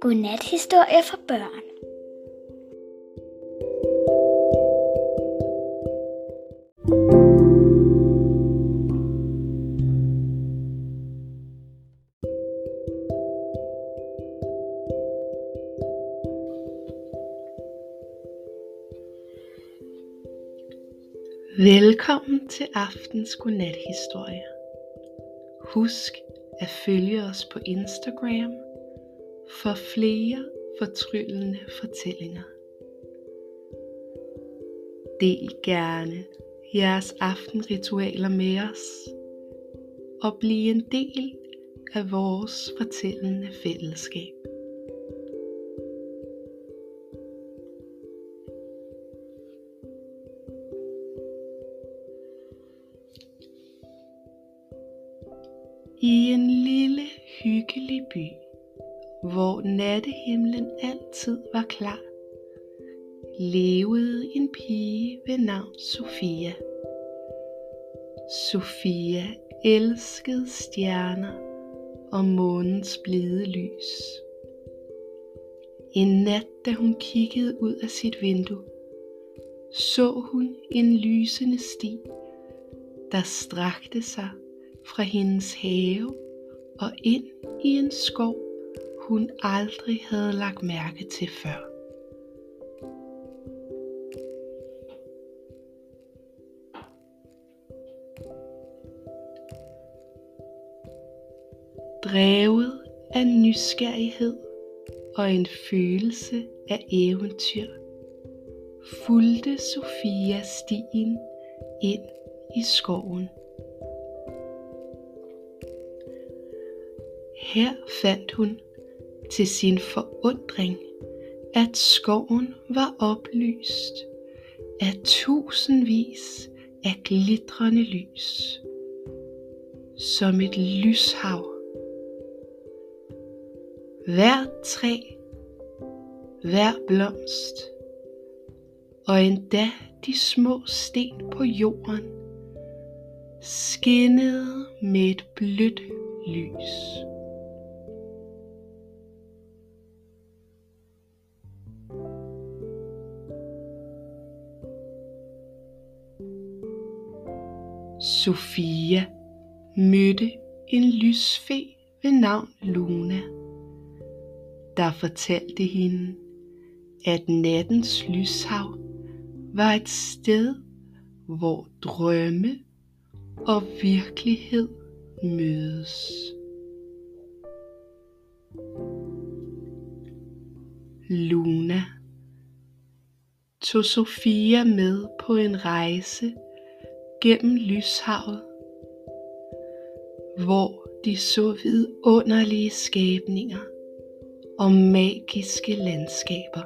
Godnathistorie for børn. Velkommen til aftens godnathistorie. Husk at følge os på Instagram for flere fortryllende fortællinger. Del gerne jeres aftenritualer med os og bliv en del af vores fortællende fællesskab. I en lille hyggelig by, hvor nattehimlen altid var klar, levede en pige ved navn Sofia. Sofia elskede stjerner og månens blide lys. En nat, da hun kiggede ud af sit vindue, så hun en lysende sti, der strakte sig fra hendes have og ind i en skov, hun aldrig havde lagt mærke til før. Drevet af nysgerrighed og en følelse af eventyr, fulgte Sofia stien ind i skoven. Her fandt hun til sin forundring, at skoven var oplyst af tusindvis af glitrende lys, som et lyshav. Hver træ, hver blomst og endda de små sten på jorden skinnede med et blødt lys. Sofia mødte en lysfe ved navn Luna, der fortalte hende, at nattens lyshav var et sted, hvor drømme og virkelighed mødes. Luna tog Sofia med på en rejse gennem lyshavet, hvor de så vidunderlige skabninger og magiske landskaber.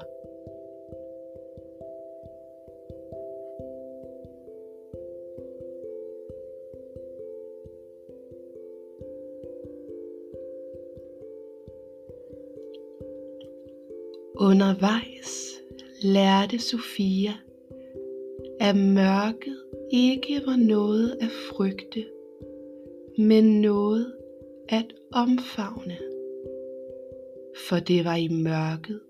Undervejs lærte Sofia, at mørket ikke var noget at frygte, men noget at omfavne. For det var i mørket,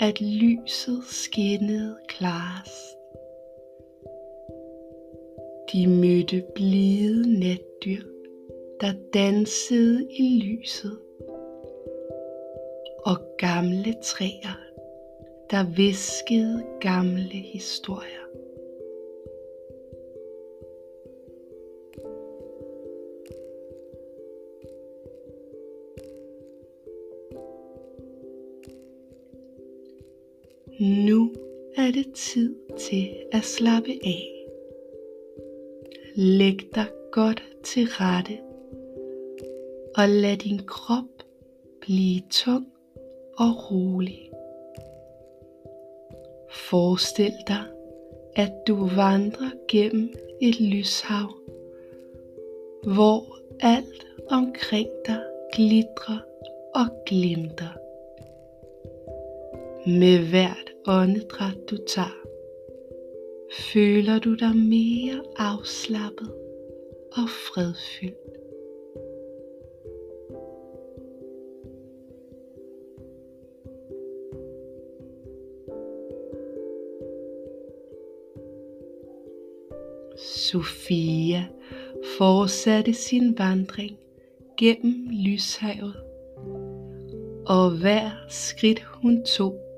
at lyset skinnede klarest. De mødte blide natdyr, der dansede i lyset, og gamle træer, der viskede gamle historier. Nu er det tid til at slappe af. Læg dig godt til rette og lad din krop blive tung og rolig. Forestil dig, at du vandrer gennem et lyshav, hvor alt omkring dig glitrer og glimter. Med hvert åndedræt du tager, føler du dig mere afslappet og fredfyldt. Sofia fortsatte sin vandring gennem lyshavet, og hver skridt hun tog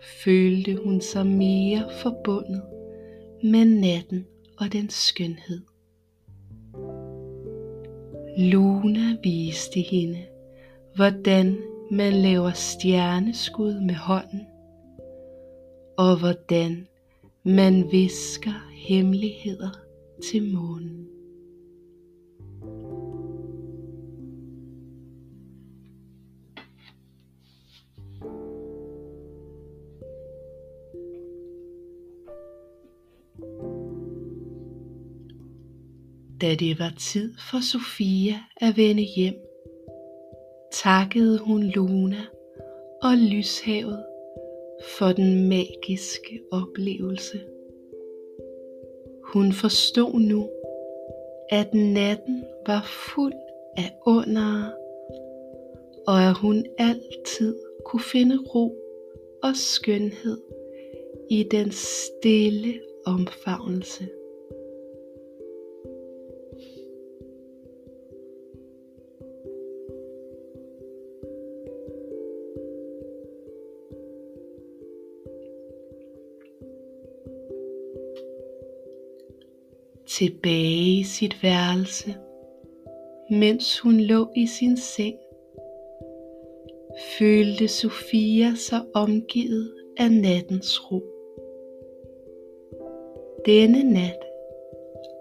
følte hun sig mere forbundet med natten og dens skønhed. Luna viste hende, hvordan man laver stjerneskud med hånden, og hvordan man visker hemmeligheder til månen. Da det var tid for Sofia at vende hjem, takkede hun Luna og lyshavet for den magiske oplevelse. Hun forstod nu, at natten var fuld af under, og at hun altid kunne finde ro og skønhed i den stille omfavnelse. Tilbage i sit værelse, mens hun lå i sin seng, følte Sofia sig omgivet af nattens ro. Denne nat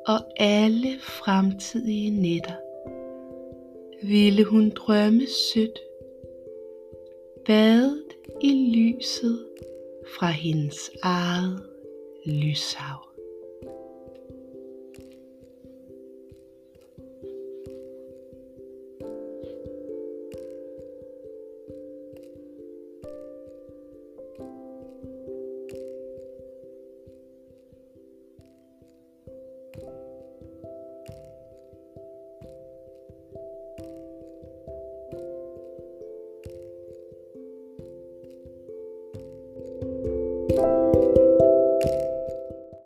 og alle fremtidige nætter ville hun drømme sødt, badet i lyset fra hendes eget lyshav.